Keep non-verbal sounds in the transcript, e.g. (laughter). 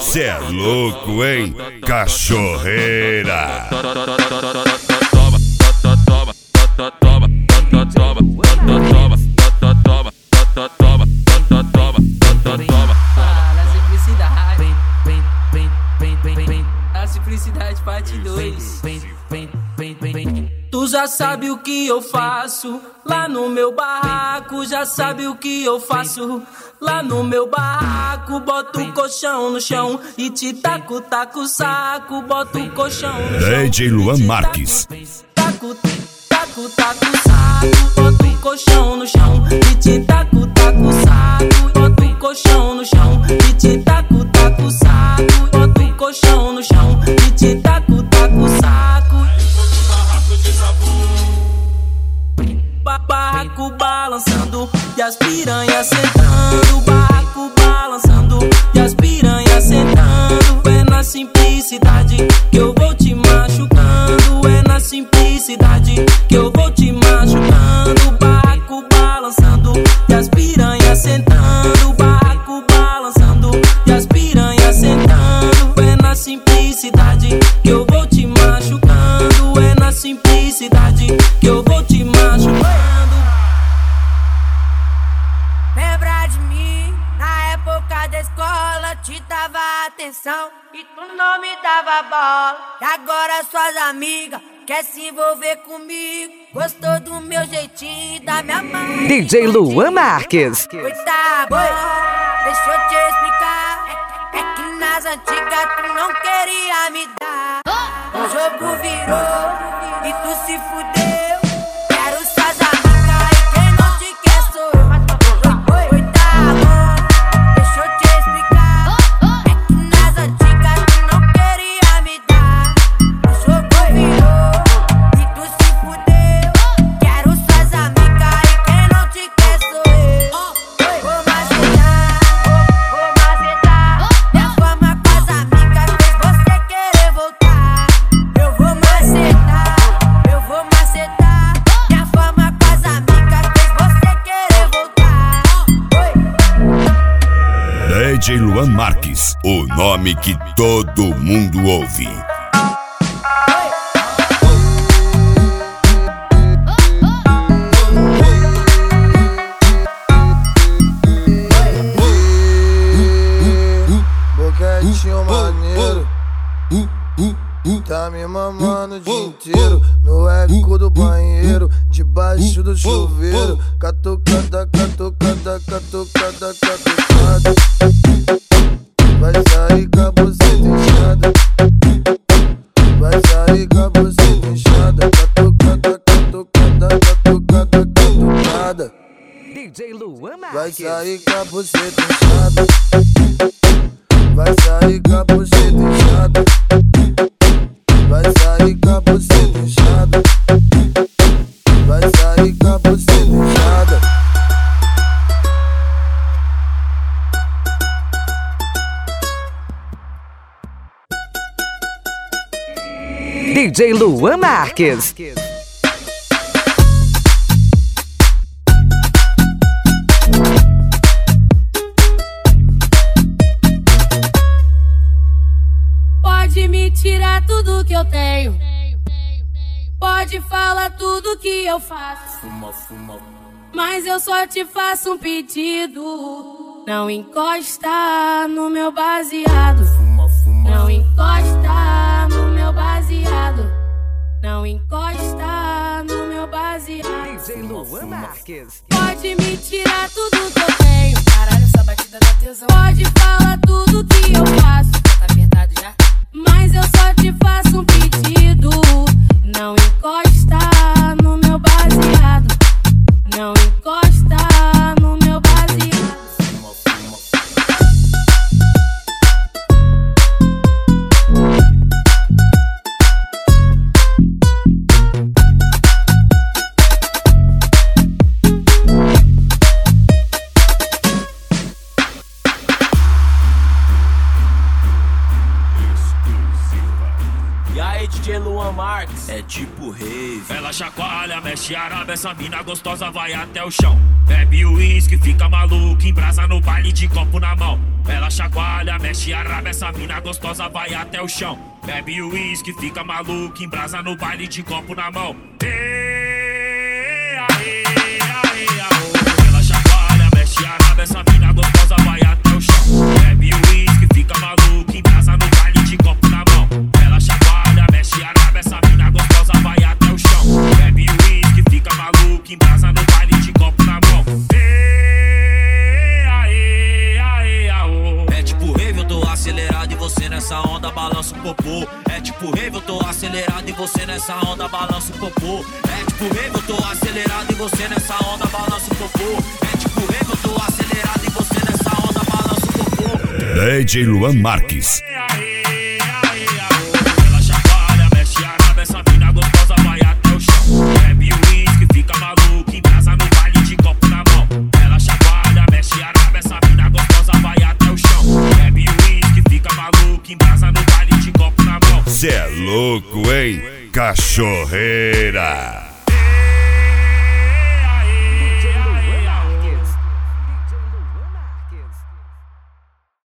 Cê é louco, hein? Cachorreira. (laughs) já sabe o que eu faço lá no meu barraco, já sabe o que eu faço lá no meu barraco. Boto o colchão no chão e te taco, taco o saco. Boto o colchão no chão. DJ Luan Marques. Taco, taco, taco o saco. Boto o colchão no chão e te taco, taco o saco. Boto o colchão no chão e te taco, taco sentando. Barraco balançando e as piranhas sentando. É na simplicidade que eu vou te machucando. É na simplicidade que eu vou te machucando. Barraco balançando e as piranhas sentando. Barraco balançando e as piranhas sentando. É na simplicidade que eu vou te machucando. É na simplicidade que eu vou atenção e tu não me dava bola. E agora suas amigas quer se envolver comigo. Gostou do meu jeitinho e da minha mãe. DJ Luan Marques. Oi, tá deixa eu te explicar. É, é que nas antigas tu não queria me dar. O jogo virou e tu se fudeu. Luan Marques. O nome que todo mundo ouve. Boquetinho maneiro Tá me mamando o dia inteiro No eco do banheiro Debaixo do chuveiro Catucada, catucada, catucada, catucada Luan Vai sair com a buceta inchada. Vai sair com a buceta inchada. Vai sair com a buceta inchada. Vai sair com a buceta inchada. DJ Luan Marques. Eu tenho. Pode falar tudo que eu faço. Mas eu só te faço um pedido. Não encosta no meu baseado. Não encosta no meu baseado. Não encosta no meu baseado. DJ Luan Marques. Pode me tirar tudo que eu tenho. Caralho, essa batida da tesão. Pode falar tudo que eu faço. Tipo rave. Ela chacoalha, mexe araba, essa mina gostosa vai até o chão. Bebe uísque, fica maluco, embrasa no baile de copo na mão. Ela chacoalha, mexe a raba, essa mina gostosa vai até o chão. Bebe uísque, fica maluco, embrasa no baile de copo na mão. Ê, aê, aê, aô. Ela chacoalha, mexe a raba, essa mina gostosa vai até o chão. Nessa onda balança o popô. É tipo rave, eu tô acelerado e você nessa onda balança o popô. É tipo rave, eu tô acelerado e você nessa onda balança o popô. É tipo rave, eu tô acelerado e você nessa onda balança o popô. DJ Luan Marques. É louco, hein? Cachorreira.